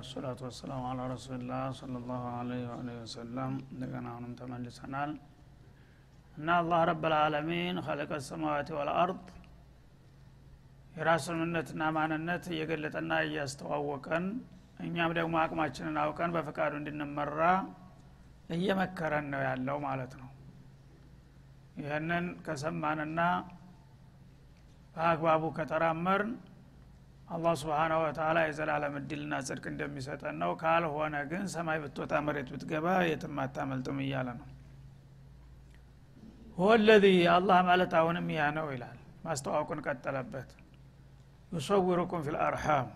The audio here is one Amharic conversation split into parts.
ወሰላቱ ወሰላሙ አላ ረሱሊላህ ሰለላሁ ወአሊሂ ወሰለም። እንደገና አሁንም ተመልሰናል። እና አላህ ረበልዓለሚን ኸለቀ ሰማዋቲ ወልአርድ የራሱን ምነትና ማንነት እየገለጠና እያስተዋወቀን እኛም ደግሞ አቅማችንን አውቀን በፈቃዱ እንድንመራ እየመከረን ነው ያለው ማለት ነው። ይህንን ከሰማንና በአግባቡ ከተራመርን አላህ ስብሓናሁ ወተላ የዘላለም እድልና ጽድቅ እንደሚሰጠን ነው። ካልሆነ ግን ሰማይ ብትወጣ መሬት ብትገባ የትም አታመልጥም እያለ ነው። ወለዚ አላህ ማለት አሁንም ያ ነው ይላል። ማስተዋወቁን ቀጠለበት። ዩሰውሩኩም ፊል አርሃም።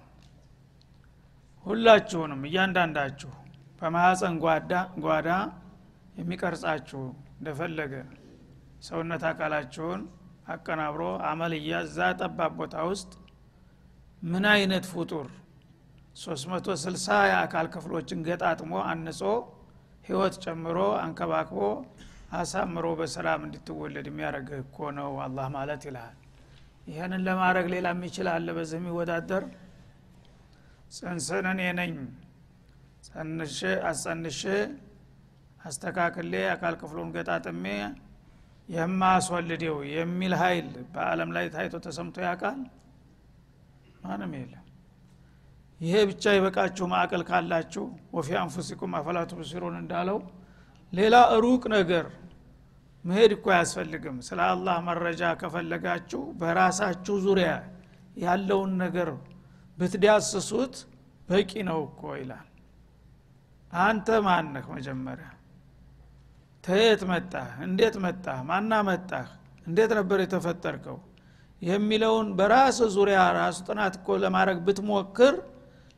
ሁላችሁንም እያንዳንዳችሁ በማህፀን ጓዳ የሚቀርጻችሁ እንደፈለገ ሰውነት አካላችሁን አቀናብሮ አመልያ እዛ ጠባብ ቦታ ውስጥ ምን አይነት ፍጡር? 360 የአካል ክፍሎችን ገጣጥሞ አንጾ ህይወት ጨምሮ አንከባክቦ አሳምሮ በሰላም እንድትወለድ የሚያደረግህ እኮ ነው አላህ ማለት ይልሃል ይህንን ለማድረግ ሌላ የሚችል አለ በዚህ የሚወዳደር? ጽንስን እኔ ነኝ። ጸንሼ አስጸንሼ አስተካክሌ አካል ክፍሉን ገጣጥሜ የማስወልደው የሚል ሀይል በአለም ላይ ታይቶ ተሰምቶ ያውቃል ማንም የለም። ይሄ ብቻ የበቃችሁ ማዕቀል ካላችሁ። ወፊ አንፉሲኩም አፈላቱ ብሲሩን እንዳለው ሌላ ሩቅ ነገር መሄድ እኮ አያስፈልግም። ስለ አላህ መረጃ ከፈለጋችሁ በራሳችሁ ዙሪያ ያለውን ነገር ብትዳስሱት በቂ ነው እኮ ይላል። አንተ ማነህ መጀመሪያ? ተየት መጣህ? እንዴት መጣህ? ማና መጣህ እንዴት ነበር የተፈጠርከው የሚለውን በራስ ዙሪያ ራሱ ጥናት እኮ ለማድረግ ብትሞክር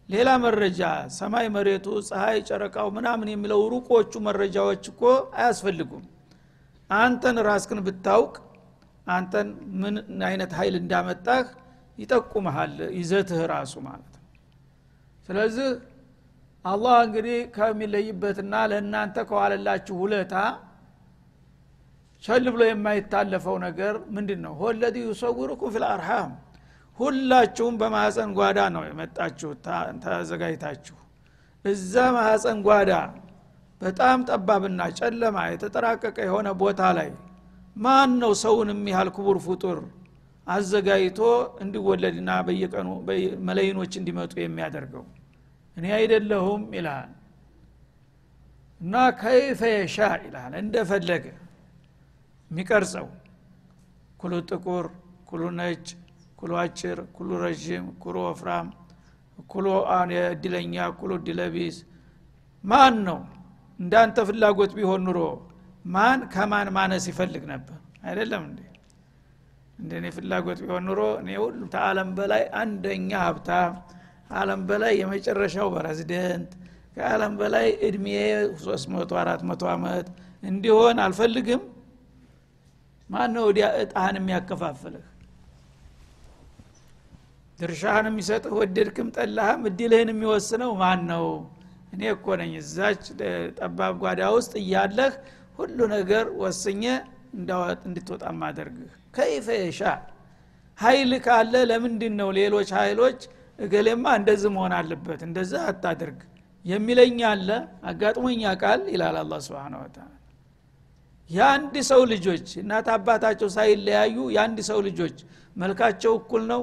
ሌላ መረጃ ሰማይ መሬቱ ፀሐይ ጨረቃው ምናምን የሚለው ሩቆቹ መረጃዎች እኮ አያስፈልጉም። አንተን ራስክን ብታውቅ አንተን ምን አይነት ኃይል እንዳመጣህ ይጠቁመሃል ይዘትህ ራሱ ማለት ነው። ስለዚህ አላህ እንግዲህ ከሚለይበትና ለእናንተ ከዋለላችሁ ውለታ ቸል ብሎ የማይታለፈው ነገር ምንድን ነው ሆለዚ ዩሰውሩኩም ፊል አርሃም። ሁላችሁም በማህፀን ጓዳ ነው የመጣችሁ ተዘጋጅታችሁ። እዛ ማህፀን ጓዳ በጣም ጠባብና ጨለማ የተጠራቀቀ የሆነ ቦታ ላይ ማን ነው ሰውን የሚያህል ክቡር ፍጡር አዘጋጅቶ እንዲወለድና በየቀኑ መለይኖች እንዲመጡ የሚያደርገው? እኔ አይደለሁም ይልሃል እና ከይፈ የሻ ይልሃል እንደፈለገ የሚቀርጸው። ኩሉ ጥቁር ኩሉ ነጭ ኩሉ አጭር ኩሉ ረዥም ኩሉ ወፍራም ኩሉ እድለኛ ኩሉ እድለቢስ ማን ነው? እንዳንተ ፍላጎት ቢሆን ኑሮ ማን ከማን ማነስ ይፈልግ ነበር? አይደለም እንዴ? እንደኔ ፍላጎት ቢሆን ኑሮ እኔ ሁሉ ከአለም በላይ አንደኛ ሀብታም አለም በላይ የመጨረሻው ፕሬዚደንት ከአለም በላይ እድሜ 300 400 ዓመት እንዲሆን አልፈልግም ማን ነው ወዲያ እጣህን የሚያከፋፍልህ? ድርሻህን የሚሰጥህ ወደድክም ጠላህም እድልህን የሚወስነው ማን ነው እኔ እኮ ነኝ። እዛች ጠባብ ጓዳ ውስጥ እያለህ ሁሉ ነገር ወስኘ እንድትወጣ ማደርግህ ከይፈ የሻ። ሀይል ካለ ለምንድን ነው ሌሎች ሀይሎች እገሌማ እንደዚህ መሆን አለበት እንደዚህ አታድርግ የሚለኝ አለ? አጋጥሞኛ ቃል ይላል አላ ስብን ወተላ የአንድ ሰው ልጆች እናት አባታቸው ሳይለያዩ የአንድ ሰው ልጆች መልካቸው እኩል ነው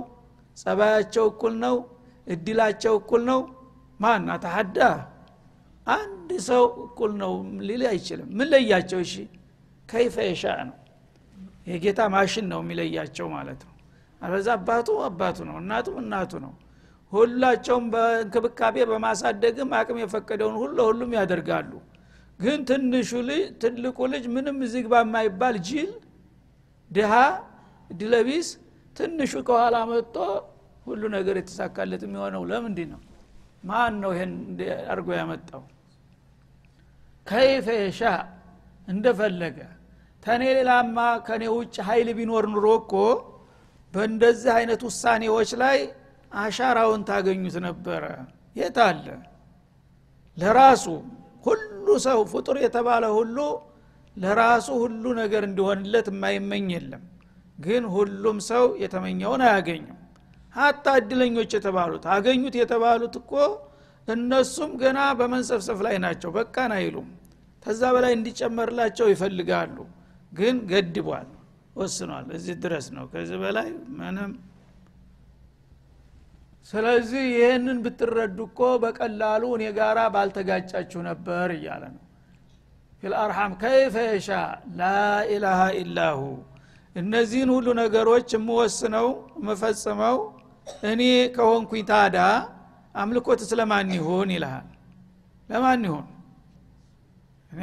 ጸባያቸው እኩል ነው እድላቸው እኩል ነው። ማን? አተሐዳ። አንድ ሰው እኩል ነው ሊል አይችልም። ምን ለያቸው? እሺ ከይፈ የሻ ነው። የጌታ ማሽን ነው የሚለያቸው ማለት ነው። አለዛ አባቱ አባቱ ነው እናቱም እናቱ ነው። ሁላቸውም በእንክብካቤ በማሳደግም አቅም የፈቀደውን ሁሉ ሁሉም ያደርጋሉ ግን ትንሹ ልጅ ትልቁ ልጅ ምንም ዝግባ የማይባል ጅል ድሃ ድለቢስ ትንሹ ከኋላ መጥቶ ሁሉ ነገር የተሳካለት የሚሆነው ለምንድ ነው? ማን ነው ይሄን አርጎ ያመጣው? ከይፈ የሻ እንደፈለገ። ተኔ ሌላማ ከኔ ውጭ ሀይል ቢኖር ኑሮ እኮ በእንደዚህ አይነት ውሳኔዎች ላይ አሻራውን ታገኙት ነበረ። የት አለ? ለራሱ ሁሉ ሰው ፍጡር የተባለ ሁሉ ለራሱ ሁሉ ነገር እንዲሆንለት የማይመኝ የለም። ግን ሁሉም ሰው የተመኘውን አያገኝም። ሀታ እድለኞች የተባሉት አገኙት የተባሉት እኮ እነሱም ገና በመንሰፍሰፍ ላይ ናቸው በቃን አይሉም። ተዛ በላይ እንዲጨመርላቸው ይፈልጋሉ ግን ገድቧል ወስኗል። እዚህ ድረስ ነው። ከዚህ በላይ ምንም ስለዚህ ይህንን ብትረዱ እኮ በቀላሉ እኔ ጋራ ባልተጋጫችሁ ነበር እያለ ነው። ፊልአርሐም ከይፈ የሻ ላኢላሃ ኢላሁ። እነዚህን ሁሉ ነገሮች የምወስነው የምፈጽመው እኔ ከሆንኩኝ ታዳ አምልኮት ስለማን ይሁን ይልሃል? ለማን ይሁን? እኔ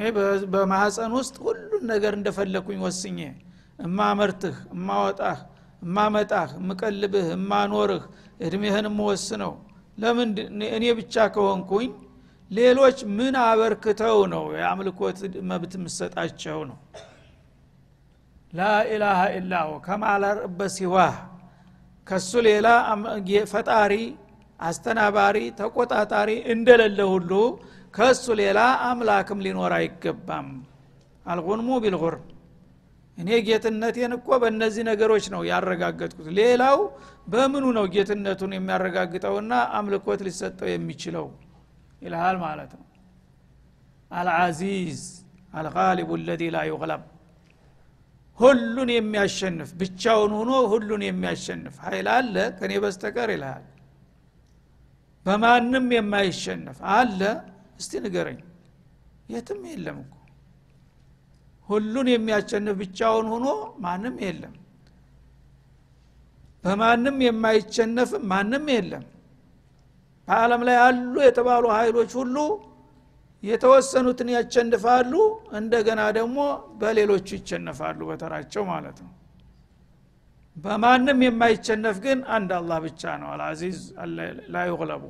በማህፀን ውስጥ ሁሉን ነገር እንደፈለኩኝ ወስኜ እማመርትህ እማወጣህ እማመጣህ እምቀልብህ እማኖርህ እድሜህን እምወስነው ለምን እኔ ብቻ ከሆንኩኝ ሌሎች ምን አበርክተው ነው የአምልኮት መብት የምሰጣቸው ነው? ላኢላሃ ኢላሁ ከማላርበ ሲዋህ ከሱ ሌላ ፈጣሪ አስተናባሪ ተቆጣጣሪ እንደሌለ ሁሉ ከእሱ ሌላ አምላክም ሊኖር አይገባም። አልጉንሙ ቢልጉርም እኔ ጌትነቴን እኮ በእነዚህ ነገሮች ነው ያረጋገጥኩት። ሌላው በምኑ ነው ጌትነቱን የሚያረጋግጠውና አምልኮት ሊሰጠው የሚችለው ይልሃል ማለት ነው። አልዓዚዝ አልጋሊቡ ለዚ ላ ዩግለብ። ሁሉን የሚያሸንፍ ብቻውን ሆኖ ሁሉን የሚያሸንፍ ኃይል አለ ከኔ በስተቀር ይልሃል። በማንም የማይሸነፍ አለ። እስቲ ንገረኝ። የትም የለም እኮ ሁሉን የሚያሸንፍ ብቻውን ሆኖ ማንም የለም። በማንም የማይሸነፍም ማንም የለም። በአለም ላይ አሉ የተባሉ ኃይሎች ሁሉ የተወሰኑትን ያሸንፋሉ እንደገና ደግሞ በሌሎቹ ይቸነፋሉ በተራቸው ማለት ነው። በማንም የማይቸነፍ ግን አንድ አላህ ብቻ ነው። አልአዚዝ ላ ዩግለቡ።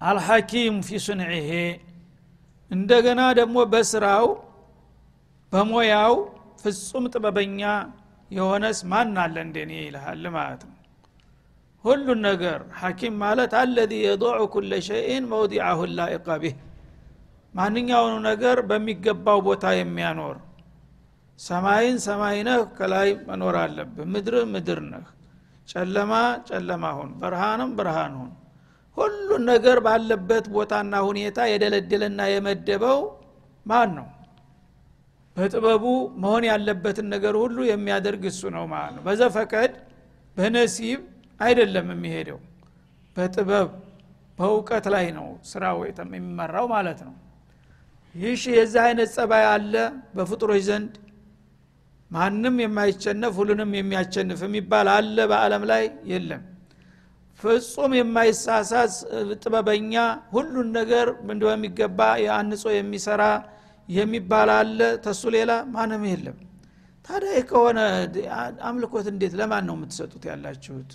አልሐኪም ፊ ሱንዒሄ እንደገና ደግሞ በስራው በሞያው ፍጹም ጥበበኛ የሆነስ ማን አለ እንደኔ ይልሃል ማለት ነው። ሁሉን ነገር ሐኪም ማለት አለዚ የضዑ ኩለ ሸይን መውዲዐሁ ላኢቀ ቢህ። ማንኛውኑ ነገር በሚገባው ቦታ የሚያኖር ሰማይን ሰማይ ነህ ከላይ መኖር አለብህ። ምድር ምድር ነህ። ጨለማ ጨለማ ሁን ብርሃንም ብርሃን ሁን ሁሉን ነገር ባለበት ቦታና ሁኔታ የደለደለና የመደበው ማን ነው? በጥበቡ መሆን ያለበትን ነገር ሁሉ የሚያደርግ እሱ ነው ማለት ነው። በዘፈቀድ በነሲብ አይደለም የሚሄደው። በጥበብ በእውቀት ላይ ነው ስራው የሚመራው ማለት ነው። ይህ የዚህ አይነት ጸባይ አለ በፍጡሮች ዘንድ። ማንም የማይቸነፍ ሁሉንም የሚያቸንፍ የሚባል አለ በአለም ላይ የለም ፍጹም የማይሳሳስ ጥበበኛ ሁሉን ነገር እንደ የሚገባ የአንጾ የሚሰራ የሚባል አለ። ተሱ ሌላ ማንም የለም። ታዲያ ይህ ከሆነ አምልኮት እንዴት ለማን ነው የምትሰጡት ያላችሁት?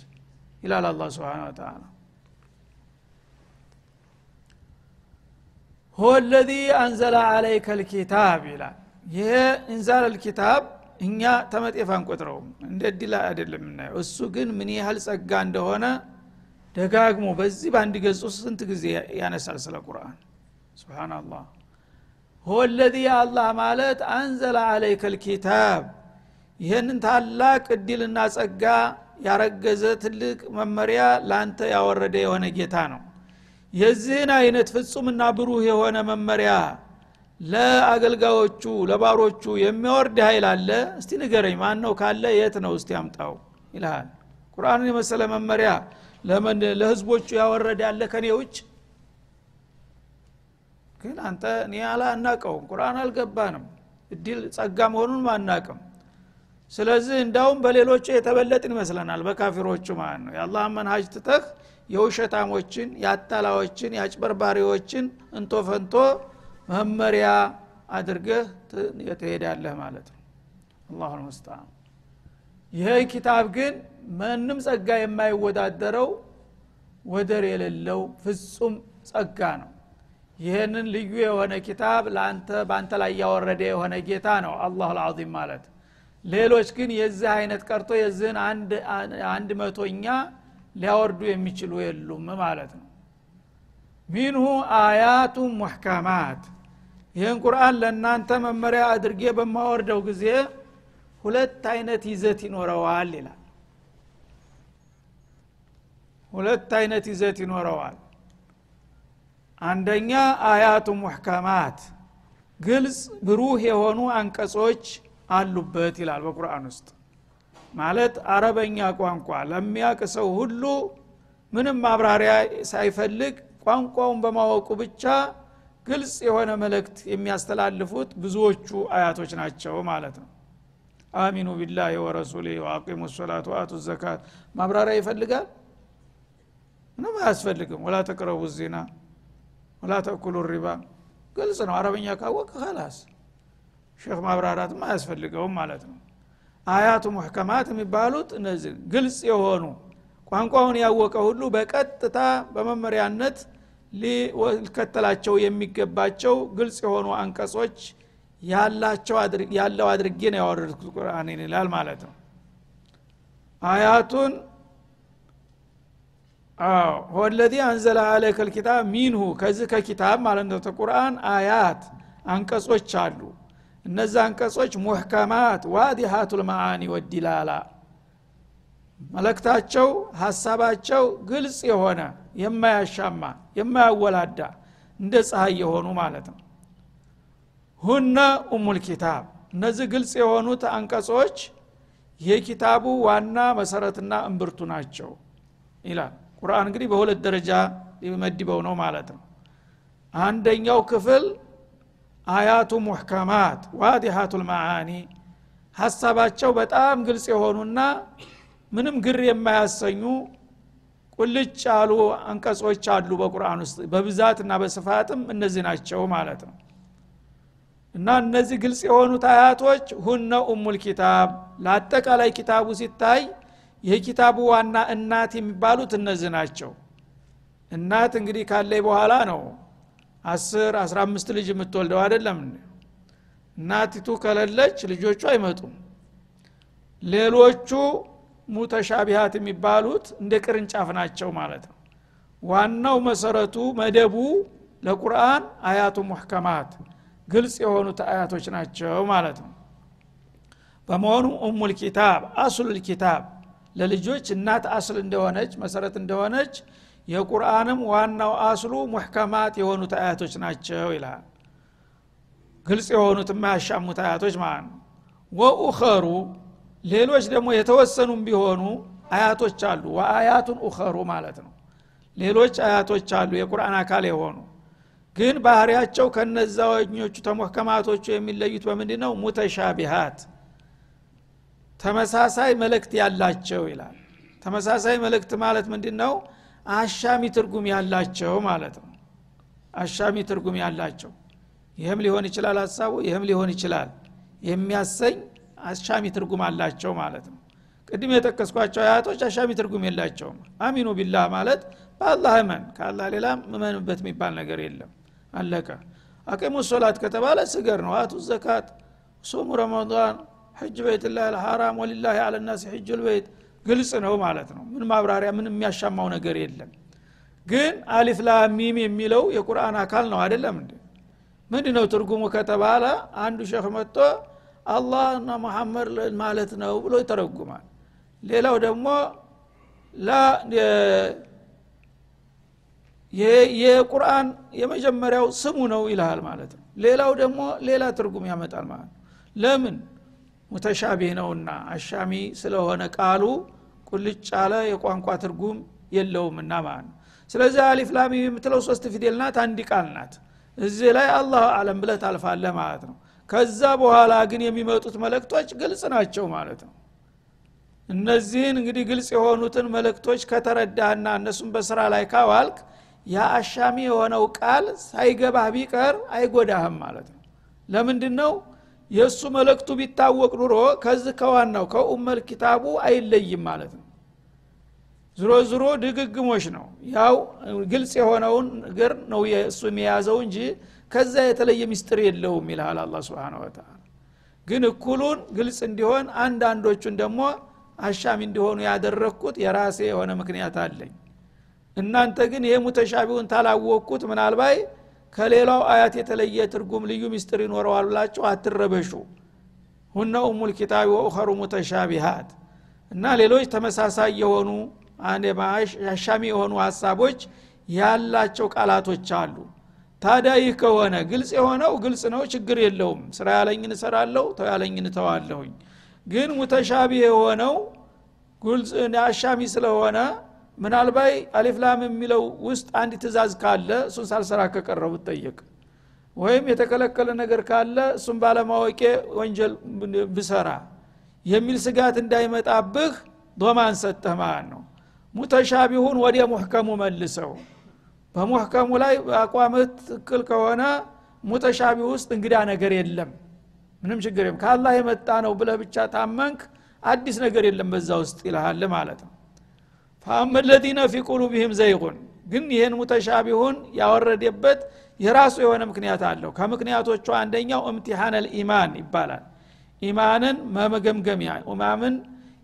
ይላል አላ ስብን ተላ ሆ ለዚ አንዘላ አለይከ ልኪታብ ይላል። ይሄ እንዛል ልኪታብ እኛ ተመጤፍ አንቆጥረውም። እንደ ድላ አይደለም የምናየው። እሱ ግን ምን ያህል ጸጋ እንደሆነ ደጋግሞ በዚህ በአንድ ገጽ ስንት ጊዜ ያነሳል ስለ ቁርአን? ስብናላህ ሆለዚ አላህ ማለት አንዘለ አለይከ ልኪታብ። ይህንን ታላቅ እድልና ጸጋ ያረገዘ ትልቅ መመሪያ ላንተ ያወረደ የሆነ ጌታ ነው። የዚህን አይነት ፍጹምና ብሩህ የሆነ መመሪያ ለአገልጋዮቹ ለባሮቹ የሚወርድ ኃይል አለ? እስቲ ንገረኝ ማን ነው ካለ የት ነው? እስቲ አምጣው ይልሃል። ቁርአንን የመሰለ መመሪያ ለምን ለህዝቦቹ ያወረደ ያለ ከኔ ውጭ? ግን አንተ እኔ ያላ አናቀውም ቁርአን አልገባንም። እድል ጸጋ መሆኑን አናቅም። ስለዚህ እንዳውም በሌሎቹ የተበለጥን ይመስለናል። በካፊሮቹ ማለት ነው። የአላህ መንሀጅ ትተህ የውሸታሞችን የአታላዎችን የአጭበርባሪዎችን እንቶ ፈንቶ መመሪያ አድርገህ ትሄዳለህ ማለት ነው። አላሁ ልሙስታን ይህ ኪታብ ግን ምንም ጸጋ የማይወዳደረው ወደር የሌለው ፍጹም ጸጋ ነው። ይህንን ልዩ የሆነ ኪታብ ለአንተ በአንተ ላይ ያወረደ የሆነ ጌታ ነው አላሁ ልዓዚም ማለት። ሌሎች ግን የዚህ አይነት ቀርቶ የዚህን አንድ መቶኛ ሊያወርዱ የሚችሉ የሉም ማለት ነው። ሚንሁ አያቱ ሙሕከማት ይህን ቁርአን ለእናንተ መመሪያ አድርጌ በማወርደው ጊዜ ሁለት አይነት ይዘት ይኖረዋል ይላል ሁለት አይነት ይዘት ይኖረዋል። አንደኛ አያቱ ሙሕከማት ግልጽ ብሩህ የሆኑ አንቀጾች አሉበት ይላል በቁርአን ውስጥ። ማለት አረበኛ ቋንቋ ለሚያቅ ሰው ሁሉ ምንም ማብራሪያ ሳይፈልግ ቋንቋውን በማወቁ ብቻ ግልጽ የሆነ መልእክት የሚያስተላልፉት ብዙዎቹ አያቶች ናቸው ማለት ነው። አሚኑ ቢላህ ወረሱሊ ወአቂሙ ሰላት ወአቱ ዘካት። ማብራሪያ ይፈልጋል ምንም አያስፈልግም። ወላ ተቅረቡ ዜና ወላ ተኩሉ ሪባ። ግልጽ ነው። አረበኛ ካወቅ ከላስ ሼክ ማብራራትም አያስፈልገውም ማለት ነው። አያቱ ሙሕከማት የሚባሉት እነዚህ ግልጽ የሆኑ ቋንቋውን ያወቀ ሁሉ በቀጥታ በመመሪያነት ሊከተላቸው የሚገባቸው ግልጽ የሆኑ አንቀጾች ያለው አድርጌ ነው ያወረድኩት ቁርአንን ይላል ማለት ነው። አያቱን ወለዚ አንዘለ አለከ ልኪታብ ሚንሁ ከዚህ ከኪታብ ማለት ነው። ተቁርአን አያት አንቀጾች አሉ። እነዚ አንቀጾች ሙሕከማት ዋዲሃቱ ልመዓኒ ወዲላላ። መለክታቸው ሀሳባቸው ግልጽ የሆነ የማያሻማ የማያወላዳ እንደ ፀሐይ የሆኑ ማለት ነው። ሁነ ኡሙል ኪታብ። እነዚህ ግልጽ የሆኑት አንቀጾች የኪታቡ ዋና መሰረትና እምብርቱ ናቸው ይላል ቁርአን እንግዲህ በሁለት ደረጃ ሊመድበው ነው ማለት ነው። አንደኛው ክፍል አያቱ ሙሕከማት ዋዲሃቱ ልመዓኒ ሀሳባቸው በጣም ግልጽ የሆኑና ምንም ግር የማያሰኙ ቁልጭ ያሉ አንቀጾች አሉ በቁርአን ውስጥ። በብዛት እና በስፋትም እነዚህ ናቸው ማለት ነው። እና እነዚህ ግልጽ የሆኑት አያቶች ሁነ ኡሙል ኪታብ። ለአጠቃላይ ኪታቡ ሲታይ የኪታቡ ዋና እናት የሚባሉት እነዚህ ናቸው። እናት እንግዲህ ካለይ በኋላ ነው አስር አስራ አምስት ልጅ የምትወልደው አይደለም እናቲቱ ከሌለች ልጆቹ አይመጡም። ሌሎቹ ሙተሻቢሃት የሚባሉት እንደ ቅርንጫፍ ናቸው ማለት ነው። ዋናው መሰረቱ መደቡ ለቁርአን አያቱ ሙሕከማት ግልጽ የሆኑት አያቶች ናቸው ማለት ነው። በመሆኑ ኡሙል ኪታብ አሱል ኪታብ ለልጆች እናት አስል እንደሆነች መሰረት እንደሆነች የቁርአንም ዋናው አስሉ ሙሕከማት የሆኑት አያቶች ናቸው ይላል። ግልጽ የሆኑት የማያሻሙት አያቶች ማለት ነው ወኡኸሩ ሌሎች ደግሞ የተወሰኑም ቢሆኑ አያቶች አሉ። ወአያቱን ኡኸሩ ማለት ነው። ሌሎች አያቶች አሉ የቁርአን አካል የሆኑ። ግን ባህሪያቸው ከነዛኞቹ ተሞከማቶቹ የሚለዩት በምንድ ነው ሙተሻቢሃት ተመሳሳይ መልእክት ያላቸው ይላል። ተመሳሳይ መልእክት ማለት ምንድ ነው አሻሚ ትርጉም ያላቸው ማለት ነው። አሻሚ ትርጉም ያላቸው። ይህም ሊሆን ይችላል ሀሳቡ ይህም ሊሆን ይችላል። የሚያሰኝ አሻሚ ትርጉም አላቸው ማለት ነው። ቅድም የጠቀስኳቸው አያቶች አሻሚ ትርጉም የላቸውም። አሚኑ ቢላህ ማለት በአላህ እመን ከአላህ ሌላ እመንበት የሚባል ነገር የለም። አለቀ። አቂሙ ሶላት ከተባለ ስገር ነው። አቱ ዘካት ሱሙ ረመዳን ሕጅ ቤትላህ ልሐራም ወሊላህ አለናስ ሕጅ ልቤት ግልጽ ነው ማለት ነው። ምን ማብራሪያ ምን የሚያሻማው ነገር የለም። ግን አሊፍ ላሚም የሚለው የቁርአን አካል ነው አይደለም እንዴ? ምንድ ነው ትርጉሙ ከተባለ አንዱ ሸክ መጥቶ አላህ እና መሐመድ ማለት ነው ብሎ ይተረጉማል። ሌላው ደግሞ የቁርአን የመጀመሪያው ስሙ ነው ይልሃል ማለት ነው። ሌላው ደግሞ ሌላ ትርጉም ያመጣል ማለት ነው። ለምን ሙተሻቢህ ነውና አሻሚ ስለሆነ ቃሉ ቁልጭ ያለ የቋንቋ ትርጉም የለውምና ማለት ነው። ስለዚህ አሊፍ ላሚ የምትለው ሶስት ፊደል ናት አንድ ቃል ናት። እዚህ ላይ አላሁ አለም ብለህ ታልፋለህ ማለት ነው። ከዛ በኋላ ግን የሚመጡት መልእክቶች ግልጽ ናቸው ማለት ነው። እነዚህን እንግዲህ ግልጽ የሆኑትን መልእክቶች ከተረዳህና እነሱን በስራ ላይ ካዋልክ ያ አሻሚ የሆነው ቃል ሳይገባህ ቢቀር አይጎዳህም ማለት ነው። ለምንድን ነው የእሱ መልእክቱ ቢታወቅ ኑሮ ከዚህ ከዋናው ከኡመል ኪታቡ አይለይም ማለት ነው። ዝሮ ዝሮ ድግግሞች ነው። ያው ግልጽ የሆነውን ነገር ነው እሱ የያዘው እንጂ ከዛ የተለየ ሚስጥር የለውም ይልሃል አላ ስብን ወተላ ግን እኩሉን ግልጽ እንዲሆን አንዳንዶቹን ደግሞ አሻሚ እንዲሆኑ ያደረግኩት የራሴ የሆነ ምክንያት አለኝ። እናንተ ግን ይሄ ሙተሻቢውን ታላወቅኩት ምናልባይ ከሌላው አያት የተለየ ትርጉም ልዩ ሚስጥር ይኖረዋል ብላችሁ አትረበሹ። ሁነ ኡሙል ኪታቢ ወኡኸሩ ሙተሻቢሃት እና ሌሎች ተመሳሳይ የሆኑ አሻሚ የሆኑ ሀሳቦች ያላቸው ቃላቶች አሉ። ታዲያ ይህ ከሆነ ግልጽ የሆነው ግልጽ ነው ችግር የለውም። ስራ ያለኝን እሰራለሁ ተው ያለኝን እተዋለሁኝ። ግን ሙተሻቢ የሆነው አሻሚ ስለሆነ ምናልባይ አሊፍላም የሚለው ውስጥ አንድ ትእዛዝ ካለ እሱን ሳልሰራ ከቀረቡ ጠየቅ ወይም የተከለከለ ነገር ካለ እሱን ባለማወቄ ወንጀል ብሰራ የሚል ስጋት እንዳይመጣብህ ዶማን ሰጠህ ማለት ነው። ሙተሻቢሁን ወደ ሙሕከሙ መልሰው። በሙሕከሙ ላይ አቋምህ ትክክል ከሆነ ሙተሻቢ ውስጥ እንግዳ ነገር የለም። ምንም ችግር የለም። ከአላህ የመጣ ነው ብለ ብቻ ታመንክ አዲስ ነገር የለም በዛ ውስጥ ይልሃል ማለት ነው ፈአመ ለዚነ ፊ ቁሉብህም ዘይቁን ግን ይህን ሙተሻቢሁን ያወረደበት የራሱ የሆነ ምክንያት አለው። ከምክንያቶቹ አንደኛው እምቲሐን ልኢማን ይባላል። ኢማንን መመገምገሚያ ኢማምን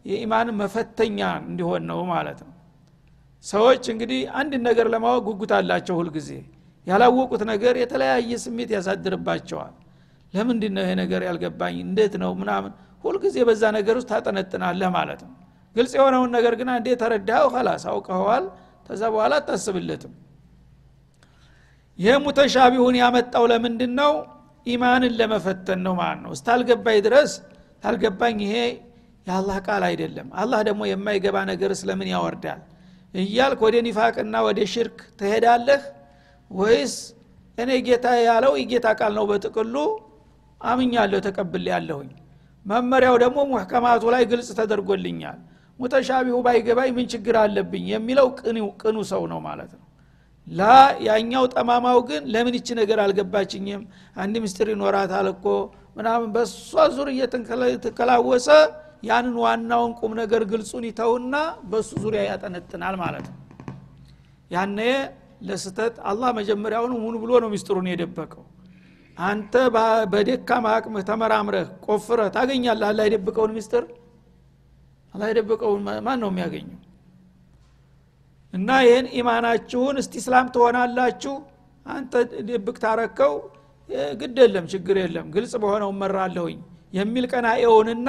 የኢማንን መፈተኛ እንዲሆን ነው ማለት ነው። ሰዎች እንግዲህ አንድ ነገር ለማወቅ ጉጉት አላቸው ሁልጊዜ ያላወቁት ነገር የተለያየ ስሜት ያሳድርባቸዋል። ለምንድን ነው ይሄ ነገር ያልገባኝ? እንዴት ነው? ምናምን ሁልጊዜ በዛ ነገር ውስጥ ታጠነጥናለህ ማለት ነው ግልጽ የሆነውን ነገር ግን አንዴ ተረዳኸው ከላስ አውቀኸዋል። ተዛ በኋላ አታስብለትም። ይህ ሙተሻቢሁን ያመጣው ለምንድን ነው ኢማንን ለመፈተን ነው ማለት ነው። እስታልገባኝ ድረስ ታልገባኝ ይሄ የአላህ ቃል አይደለም። አላህ ደግሞ የማይገባ ነገር ስለምን ያወርዳል? እያልክ ወደ ኒፋቅና ወደ ሽርክ ትሄዳለህ ወይስ እኔ ጌታ ያለው የጌታ ቃል ነው በጥቅሉ አምኛለሁ ተቀብል ያለሁኝ መመሪያው ደግሞ ሙሕከማቱ ላይ ግልጽ ተደርጎልኛል ሙተሻቢሁ ባይገባኝ ምን ችግር አለብኝ የሚለው ቅኑ ሰው ነው ማለት ነው። ላ ያኛው ጠማማው ግን ለምን ይቺ ነገር አልገባችኝም? አንድ ምስጢር ይኖራታል እኮ ምናምን በእሷ ዙር እየተከላወሰ ያንን ዋናውን ቁም ነገር ግልጹን ይተውና በእሱ ዙሪያ ያጠነጥናል ማለት ነው። ያነ ለስተት አላህ መጀመሪያውን ሙሉ ብሎ ነው ሚስጥሩን የደበቀው። አንተ በደካማ አቅምህ ተመራምረህ ቆፍረህ ታገኛለህ አላ የደብቀውን ሚስጥር አላ የደብቀውን ማን ነው የሚያገኘው? እና ይህን ኢማናችሁን እስቲ እስላም ትሆናላችሁ። አንተ ድብቅ ታረከው ግድ የለም ችግር የለም ግልጽ በሆነው እመራለሁኝ የሚል ቀናኤውንና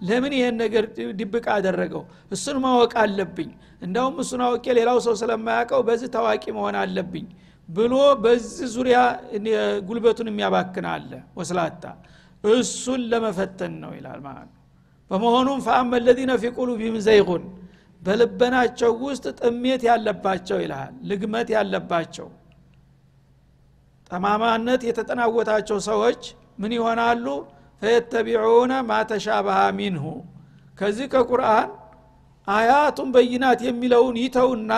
ለምን ይሄን ነገር ድብቅ አደረገው? እሱን ማወቅ አለብኝ። እንደውም እሱን አውቄ ሌላው ሰው ስለማያውቀው በዚህ ታዋቂ መሆን አለብኝ ብሎ በዚህ ዙሪያ ጉልበቱን የሚያባክን አለ ወስላታ እሱን ለመፈተን ነው ይላል ማለት በመሆኑም ፈአመ ለዚነ ፊ ቁሉቢህም ዘይጉን በልበናቸው ውስጥ ጥሜት ያለባቸው ይልሃል ልግመት ያለባቸው። ጠማማነት የተጠናወታቸው ሰዎች ምን ይሆናሉ? ፈየተቢዑነ ማተሻባሃ ሚንሁ። ከዚህ ከቁርአን አያቱን በይናት የሚለውን ይተውና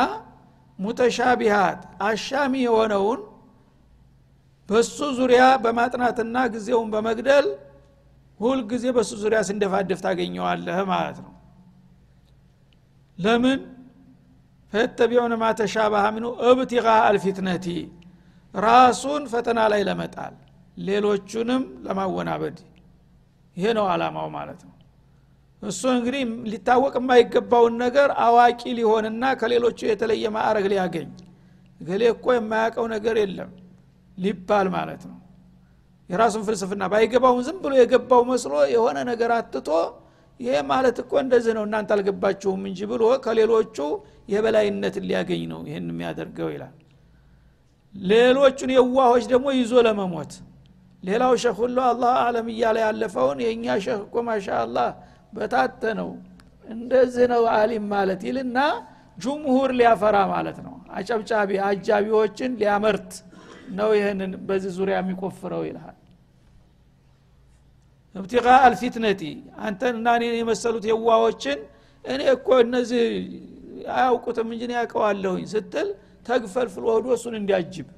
ሙተሻቢሃት አሻሚ የሆነውን በሱ ዙሪያ በማጥናትና ጊዜውን በመግደል ሁል ጊዜ በሱ ዙሪያ ስንደፋደፍ ታገኘዋለህ ማለት ነው። ለምን? ፈየተቢዑነ ማተሻባሃ ሚንሁ እብቲቃ አልፊትነቲ ራሱን ፈተና ላይ ለመጣል ሌሎቹንም ለማወናበድ። ይሄ ነው አላማው ማለት ነው። እሱ እንግዲህ ሊታወቅ የማይገባውን ነገር አዋቂ ሊሆንና ከሌሎቹ የተለየ ማዕረግ ሊያገኝ። ገሌ እኮ የማያውቀው ነገር የለም ሊባል ማለት ነው የራሱን ፍልስፍና ባይገባውን ዝም ብሎ የገባው መስሎ የሆነ ነገር አትቶ ይሄ ማለት እኮ እንደዚህ ነው እናንተ አልገባችሁም እንጂ ብሎ ከሌሎቹ የበላይነትን ሊያገኝ ነው ይህን የሚያደርገው ይላል። ሌሎቹን የዋሆች ደግሞ ይዞ ለመሞት። ሌላው ሸህ ሁሉ አላህ አለም እያለ ያለፈውን የእኛ ሸህ እኮ ማሻ አላህ በታተ ነው። እንደዚህ ነው አሊም ማለት ይልና ጁምሁር ሊያፈራ ማለት ነው። አጨብጫቢ አጃቢዎችን ሊያመርት ነው ይህንን በዚህ ዙሪያ የሚቆፍረው ይልሃል እብቲቃ አልፊትነቲ። አንተን እና እኔን የመሰሉት የዋዎችን እኔ እኮ እነዚህ አያውቁትም እንጂ ያውቀዋለሁኝ ስትል ተግፈልፍል ወህዶ እሱን እንዲያጅብ።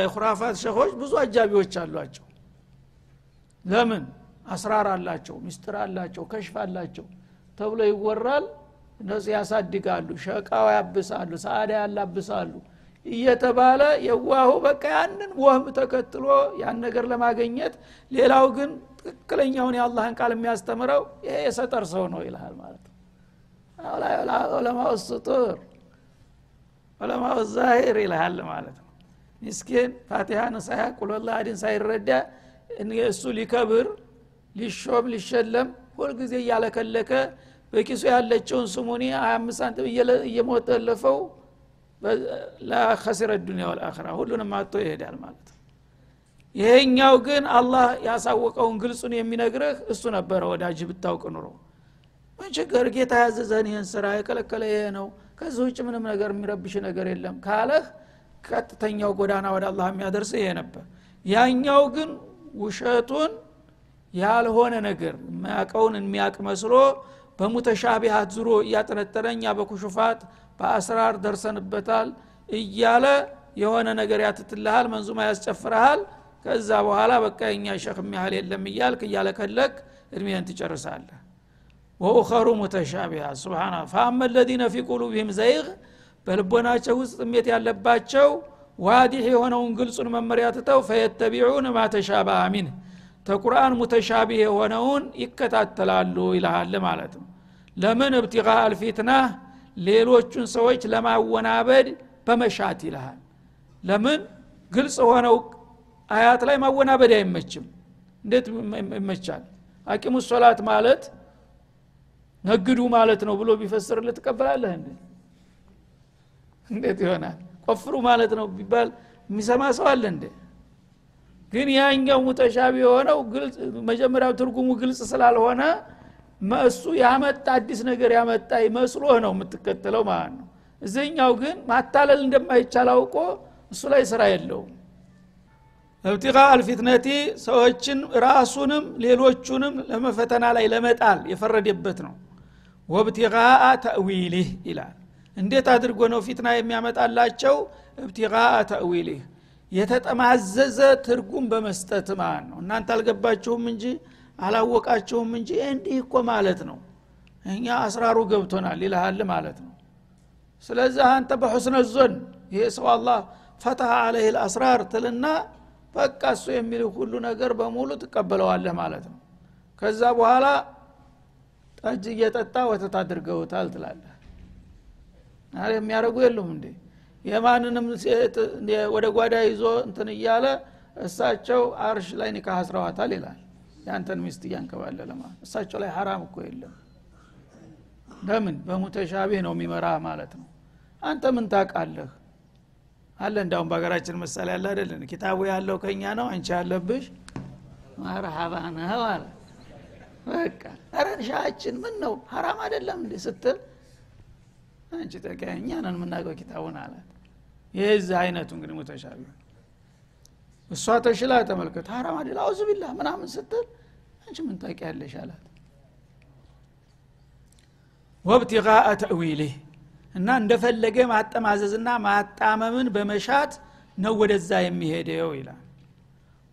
የኩራፋት ሸኾች ብዙ አጃቢዎች አሏቸው። ለምን? አስራር አላቸው ሚስጥር አላቸው ከሽፍ አላቸው ተብሎ ይወራል። እነሱ ያሳድጋሉ ሸቃው ያብሳሉ ሰአዳ ያላብሳሉ እየተባለ የዋሁ በቃ ያንን ወህም ተከትሎ ያን ነገር ለማገኘት ሌላው ግን ትክክለኛውን የአላህን ቃል የሚያስተምረው ይሄ የሰጠር ሰው ነው ይልሃል ማለት ነው። ዑለማው ዑለማው ዛሂር ይልሃል ማለት ነው። ሚስኪን ፋቲሃን ሳያቅ ቁለላህድን ሳይረዳ እሱ ሊከብር ሊሾም ሊሸለም ሁልጊዜ እያለከለከ በኪሱ ያለችውን ስሙኒ አምስት ሳንቲም እየሞተለፈው ለከሲረ ዱኒያ ወልአኸራ ሁሉንም አቶ ይሄዳል ማለት ነው። ይሄኛው ግን አላህ ያሳወቀውን ግልጹን የሚነግርህ እሱ ነበረ። ወዳጅ ብታውቅ ኑሮ ምን ችግር? ጌታ ያዘዘን ይህን ስራ የከለከለ ይሄ ነው። ከዚህ ውጭ ምንም ነገር የሚረብሽ ነገር የለም ካለህ ቀጥተኛው ጎዳና ወደ አላህ የሚያደርስ ይሄ ነበር። ያኛው ግን ውሸቱን ያልሆነ ነገር የሚያቀውን የሚያቅ መስሎ በሙተሻቢሃት ዙሮ እያጠነጠነ እኛ በኩሹፋት በአስራር ደርሰንበታል እያለ የሆነ ነገር ያትትልሃል መንዙማ ያስጨፍረሃል። ከዛ በኋላ በቃ የኛ ሸክም ያህል የለም እያልክ እያለከለክ እድሜህን ትጨርሳለህ። ወኡኸሩ ሙተሻቢሃ ስብሓና ፈአመ ለዚነ ፊ ቁሉብህም ዘይግ በልቦናቸው ውስጥ ጥሜት ያለባቸው ዋዲሕ የሆነውን ግልጹን መመሪያ ትተው ፈየተቢዑን ማተሻባ ሚን ተቁርአን ሙተሻቢህ የሆነውን ይከታተላሉ ይልሃል ማለት ነው። ለምን? እብቲቃ አልፊትና ሌሎቹን ሰዎች ለማወናበድ በመሻት ይልሃል። ለምን? ግልጽ ሆነው አያት ላይ ማወናበድ አይመችም። እንዴት ይመቻል? አቂሙ ሶላት ማለት ነግዱ ማለት ነው ብሎ ቢፈስርልህ ትቀበላለህ እንዴ? እንዴት ይሆናል? ቆፍሩ ማለት ነው ቢባል የሚሰማ ሰው አለ እንዴ ግን ያኛው ሙተሻቢ የሆነው መጀመሪያው ትርጉሙ ግልጽ ስላልሆነ እሱ ያመጣ አዲስ ነገር ያመጣ መስሎህ ነው የምትከተለው ማለት ነው። እዚህኛው ግን ማታለል እንደማይቻል አውቆ እሱ ላይ ስራ የለውም። እብቲቃ አልፊትነቲ ሰዎችን ራሱንም ሌሎቹንም ለመፈተና ላይ ለመጣል የፈረደበት ነው። ወብቲቃአ ተእዊሊህ ይላል። እንዴት አድርጎ ነው ፊትና የሚያመጣላቸው? እብቲቃአ ተእዊሊህ የተጠማዘዘ ትርጉም በመስጠት ማለት ነው። እናንተ አልገባችሁም እንጂ አላወቃችሁም እንጂ እንዲህ እኮ ማለት ነው። እኛ አስራሩ ገብቶናል ይልሃል ማለት ነው። ስለዚህ አንተ በሑስነ ዞን ይሄ ሰው አላህ ፈትሐ አለህ ልአስራር ትልና በቃ እሱ የሚል ሁሉ ነገር በሙሉ ትቀበለዋለህ ማለት ነው። ከዛ በኋላ ጠጅ እየጠጣ ወተት አድርገውታል ትላለህ። የሚያደርጉ የሉም እንዴ የማንንም ሴት ወደ ጓዳ ይዞ እንትን እያለ እሳቸው አርሽ ላይ ኒካህ አስረዋታል ይላል። ያንተን ሚስት እያንከባለለ ማለት እሳቸው ላይ ሐራም እኮ የለም። ለምን? በሙተሻቢህ ነው የሚመራ ማለት ነው። አንተ ምን ታቃለህ አለ እንዳሁም በሀገራችን ምሳሌ ያለ አይደለን ኪታቡ ያለው ከኛ ነው አንቺ ያለብሽ መርሀባ ነህ ማለት በቃ ረሻችን ምን ነው ሀራም አይደለም እንዴ ስትል አንቺ ጠቂያ እኛ ነን የምናውቀው ኪታቡን አላት የዚህ አይነቱ እንግዲህ ሙተሻቢ እሷ ተሽላ ተመልከት። ሀራም አይደል? አውዝ ቢላ ምናምን ስትል አንቺ ምን ታውቂያለሽ አላት። ወብቲቃአ ተእዊሊህ እና እንደፈለገ ማጠማዘዝና ማጣመምን በመሻት ነው ወደዛ የሚሄደው ይላል።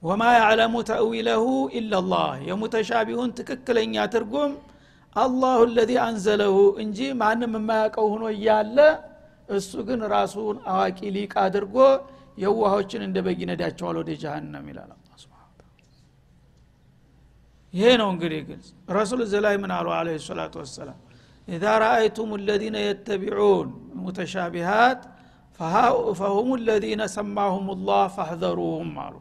ወማ ያዕለሙ ተእዊለሁ ኢላላህ የሙተሻቢሁን ትክክለኛ ትርጉም አላሁ ለዚ አንዘለሁ እንጂ ማንም የማያውቀው ሆኖ እያለ እሱ ግን ራሱን አዋቂ ሊቅ አድርጎ የዋሆችን እንደ በግ ወደ ጀሃነም ይላል ይሄ ነው እንግዲህ ግልጽ። ረሱል እዚ ላይ ምን አሉ? አለ ሰላቱ ወሰላም ኢዛ ረአይቱም ለዚነ የተቢዑን ሙተሻቢሃት ፈሁም ለዚነ ሰማሁም ላህ ፈሕዘሩሁም አሉ።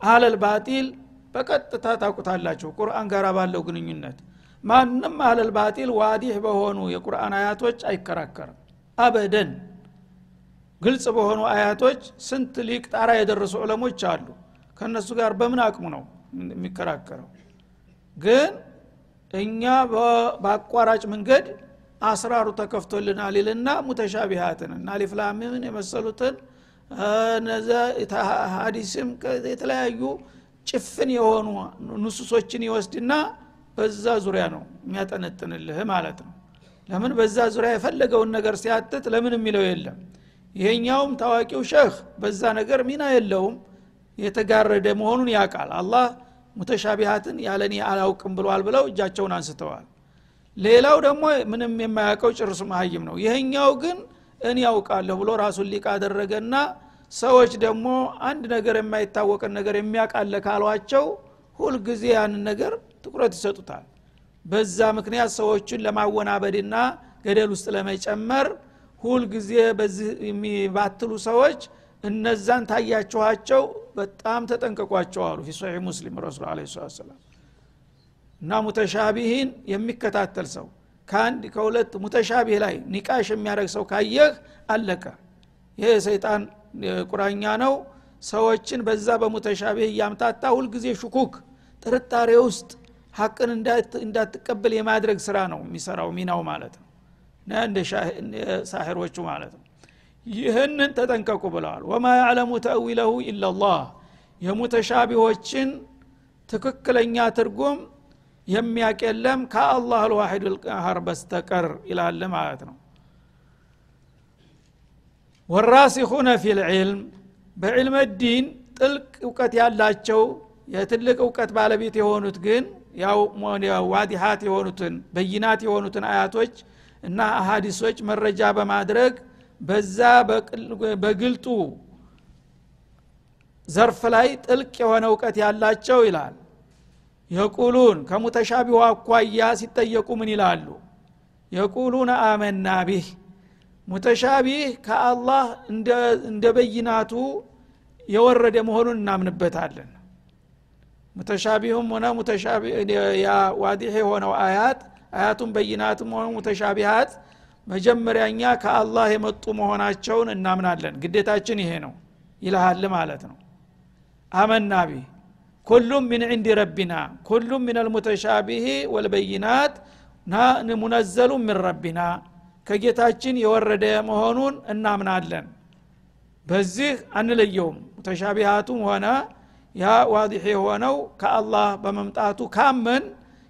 አለል ባጢል በቀጥታ ታቁታላችሁ ቁርአን ጋር ባለው ግንኙነት። ማንም አለል ባጢል ዋዲህ በሆኑ የቁርአን አያቶች አይከራከርም አበደን። ግልጽ በሆኑ አያቶች ስንት ሊቅ ጣራ የደረሱ ዑለሞች አሉ። ከእነሱ ጋር በምን አቅሙ ነው የሚከራከረው? ግን እኛ በአቋራጭ መንገድ አስራሩ ተከፍቶልናል ይልና ሙተሻቢሃትን እና ሊፍላሚምን የመሰሉትን እነዚ ሀዲስም የተለያዩ ጭፍን የሆኑ ንሱሶችን ይወስድና በዛ ዙሪያ ነው የሚያጠነጥንልህ ማለት ነው ለምን በዛ ዙሪያ የፈለገውን ነገር ሲያትት ለምን የሚለው የለም? ይሄኛውም ታዋቂው ሸህ በዛ ነገር ሚና የለውም። የተጋረደ መሆኑን ያውቃል። አላህ ሙተሻቢሃትን ያለኔ አላውቅም ብሏል ብለው እጃቸውን አንስተዋል። ሌላው ደግሞ ምንም የማያውቀው ጭርሱ መሀይም ነው። ይሄኛው ግን እኔ ያውቃለሁ ብሎ ራሱን ሊቅ አደረገና ሰዎች ደግሞ አንድ ነገር የማይታወቅን ነገር የሚያውቃለ ካሏቸው ሁልጊዜ ያንን ነገር ትኩረት ይሰጡታል በዛ ምክንያት ሰዎችን ለማወናበድና ገደል ውስጥ ለመጨመር ሁልጊዜ በዚህ የሚባትሉ ሰዎች እነዛን ታያችኋቸው በጣም ተጠንቀቋቸው አሉ ፊ ሶሒህ ሙስሊም ረሱል አለ ሰላም እና ሙተሻቢህን የሚከታተል ሰው ከአንድ ከሁለት ሙተሻቢህ ላይ ኒቃሽ የሚያደረግ ሰው ካየህ አለቀ። ይሄ ሰይጣን ቁራኛ ነው። ሰዎችን በዛ በሙተሻቢህ እያምታታ ሁልጊዜ ሹኩክ ጥርጣሬ ውስጥ ሀቅን እንዳትቀበል የማድረግ ስራ ነው የሚሰራው ሚናው ማለት ነው። እንደ ሳሒሮቹ ማለት ነው። ይህንን ተጠንቀቁ ብለዋል። ወማ ያዕለሙ ተእዊለሁ ኢላላህ የሙተሻቢሆችን ትክክለኛ ትርጉም የሚያቅ የለም ከአላህ ልዋሒድ ልቃሃር በስተቀር ይላል ማለት ነው። ወራሲኹነ ፊ ልዕልም በዕልመ ዲን ጥልቅ እውቀት ያላቸው የትልቅ እውቀት ባለቤት የሆኑት ግን ያው ዋዲሃት የሆኑትን በይናት የሆኑትን አያቶች እና አሀዲሶች መረጃ በማድረግ በዛ በግልጡ ዘርፍ ላይ ጥልቅ የሆነ እውቀት ያላቸው ይላል። የቁሉን ከሙተሻቢሁ አኳያ ሲጠየቁ ምን ይላሉ? የቁሉን አመና ቢህ። ሙተሻቢህ ከአላህ እንደ በይናቱ የወረደ መሆኑን እናምንበታለን ሙተሻቢሁም ሆነ ያ ዋዲሕ የሆነው አያት አያቱን በይናትም ሆነ ሙተሻቢሃት መጀመሪያኛ ከአላህ የመጡ መሆናቸውን እናምናለን። ግዴታችን ይሄ ነው። ይልሃል ማለት ነው። አመና ቢህ ኩሉም ምን ዕንዲ ረቢና። ኩሉም ምን አልሙተሻቢህ ወልበይናት። ሙነዘሉ ምን ረቢና። ከጌታችን የወረደ መሆኑን እናምናለን። በዚህ አንለየውም። ሙተሻቢሃቱም ሆነ ያ ዋዲሕ የሆነው ከአላህ በመምጣቱ ካመን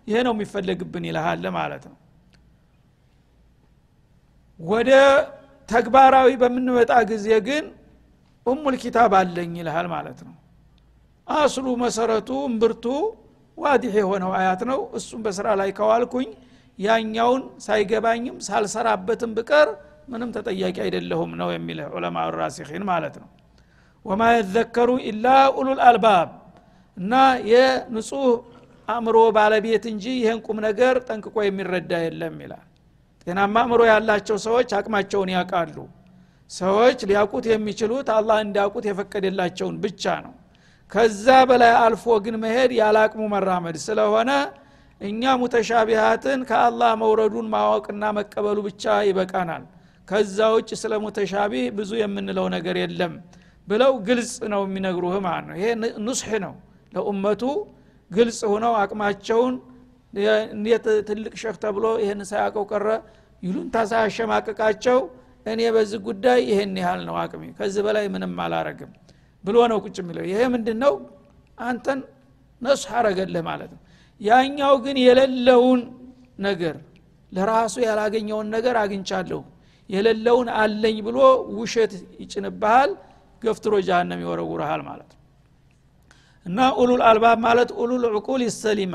ይሄ ነው የሚፈለግብን ይልሃል ማለት ነው። ወደ ተግባራዊ በምንመጣ ጊዜ ግን ኡሙል ኪታብ አለኝ ይልሃል ማለት ነው። አስሉ መሰረቱ እምብርቱ ዋዲሕ የሆነው አያት ነው። እሱም በስራ ላይ ከዋልኩኝ ያኛውን ሳይገባኝም ሳልሰራበትም ብቀር ምንም ተጠያቂ አይደለሁም ነው የሚል ዑለማ ራሲኺን ማለት ነው ወማ የዘከሩ ኢላ ኡሉል አልባብ እና የንጹህ አእምሮ ባለቤት እንጂ ይህን ቁም ነገር ጠንቅቆ የሚረዳ የለም ይላል። ጤናማ አእምሮ ያላቸው ሰዎች አቅማቸውን ያውቃሉ። ሰዎች ሊያውቁት የሚችሉት አላህ እንዲያውቁት የፈቀደላቸውን ብቻ ነው። ከዛ በላይ አልፎ ግን መሄድ ያለ መራመድ ስለሆነ እኛ ሙተሻቢሃትን ከአላህ መውረዱን ማወቅና መቀበሉ ብቻ ይበቃናል። ከዛ ውጭ ስለ ሙተሻቢህ ብዙ የምንለው ነገር የለም ብለው ግልጽ ነው የሚነግሩህ ማለት ነው። ይሄ ኑስሕ ነው። ለኡመቱ ግልጽ ሆነው አቅማቸውን እንዴት ትልቅ ሸክ ተብሎ ይህን ሳያውቀው ቀረ ይሉንታ ሳያሸማቅቃቸው እኔ በዚህ ጉዳይ ይሄን ያህል ነው አቅሜ ከዚህ በላይ ምንም አላረግም ብሎ ነው ቁጭ የሚለው። ይሄ ምንድን ነው አንተን ነሱሕ አረገልህ ማለት ነው። ያኛው ግን የሌለውን ነገር ለራሱ ያላገኘውን ነገር አግኝቻለሁ የሌለውን አለኝ ብሎ ውሸት ይጭንብሃል ገፍትሮ ጃሃንም ይወረውረሃል ማለት ነው። እና ኡሉል አልባብ ማለት ኡሉል ዕቁል ሰሊማ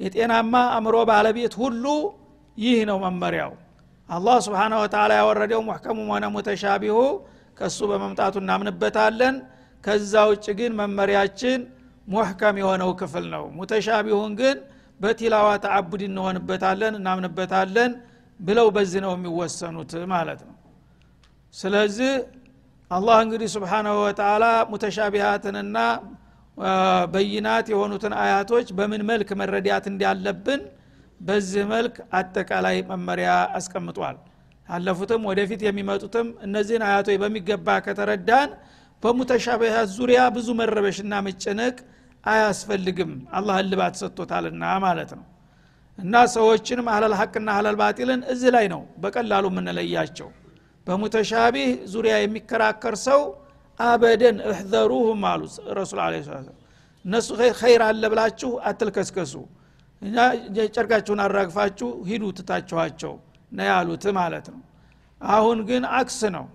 የጤናማ አእምሮ ባለቤት ሁሉ ይህ ነው መመሪያው። አላህ ስብሓነ ወተላ ያወረደው ሙሕከሙም ሆነ ሙተሻቢሁ ከእሱ በመምጣቱ እናምንበታለን። ከዛ ውጭ ግን መመሪያችን ሙሕከም የሆነው ክፍል ነው። ሙተሻቢሁን ግን በቲላዋ ተዓቡድ እንሆንበታለን እናምንበታለን ብለው በዚህ ነው የሚወሰኑት ማለት ነው። ስለዚህ አላህ እንግዲህ ስብሓናሁ ወተላ ሙተሻቢሃትንና በይናት የሆኑትን አያቶች በምን መልክ መረዳት እንዳለብን በዚህ መልክ አጠቃላይ መመሪያ አስቀምጧል። አለፉትም ወደፊት የሚመጡትም እነዚህን አያቶች በሚገባ ከተረዳን በሙተሻቢሃት ዙሪያ ብዙ መረበሽና መጨነቅ አያስፈልግም። አላህ እልባት ሰጥቶታልና ማለት ነው። እና ሰዎችንም አህለል ሐቅና አህለል ባጢልን እዚህ ላይ ነው በቀላሉ የምንለያቸው በሙተሻቢህ ዙሪያ የሚከራከር ሰው አበደን እሕዘሩሁም አሉ ረሱል አለ እነሱ ኸይር አለ ብላችሁ አትልከስከሱ። እና ጨርቃችሁን አራግፋችሁ ሂዱ ትታችኋቸው ነ ያሉት ማለት ነው። አሁን ግን አክስ ነው።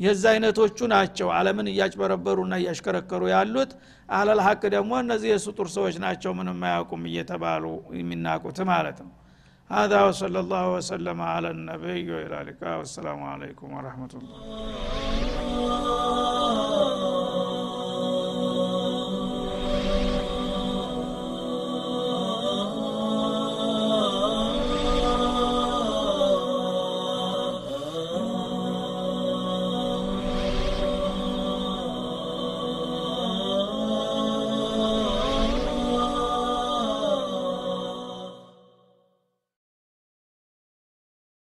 የዛ አይነቶቹ ናቸው አለምን እያጭበረበሩና እያሽከረከሩ ያሉት። አለል ደግሞ እነዚህ የስጡር ሰዎች ናቸው ምንም አያውቁም እየተባሉ የሚናቁት ማለት ነው هذا وصلى الله وسلم على النبي وإلى اللقاء والسلام عليكم ورحمة الله.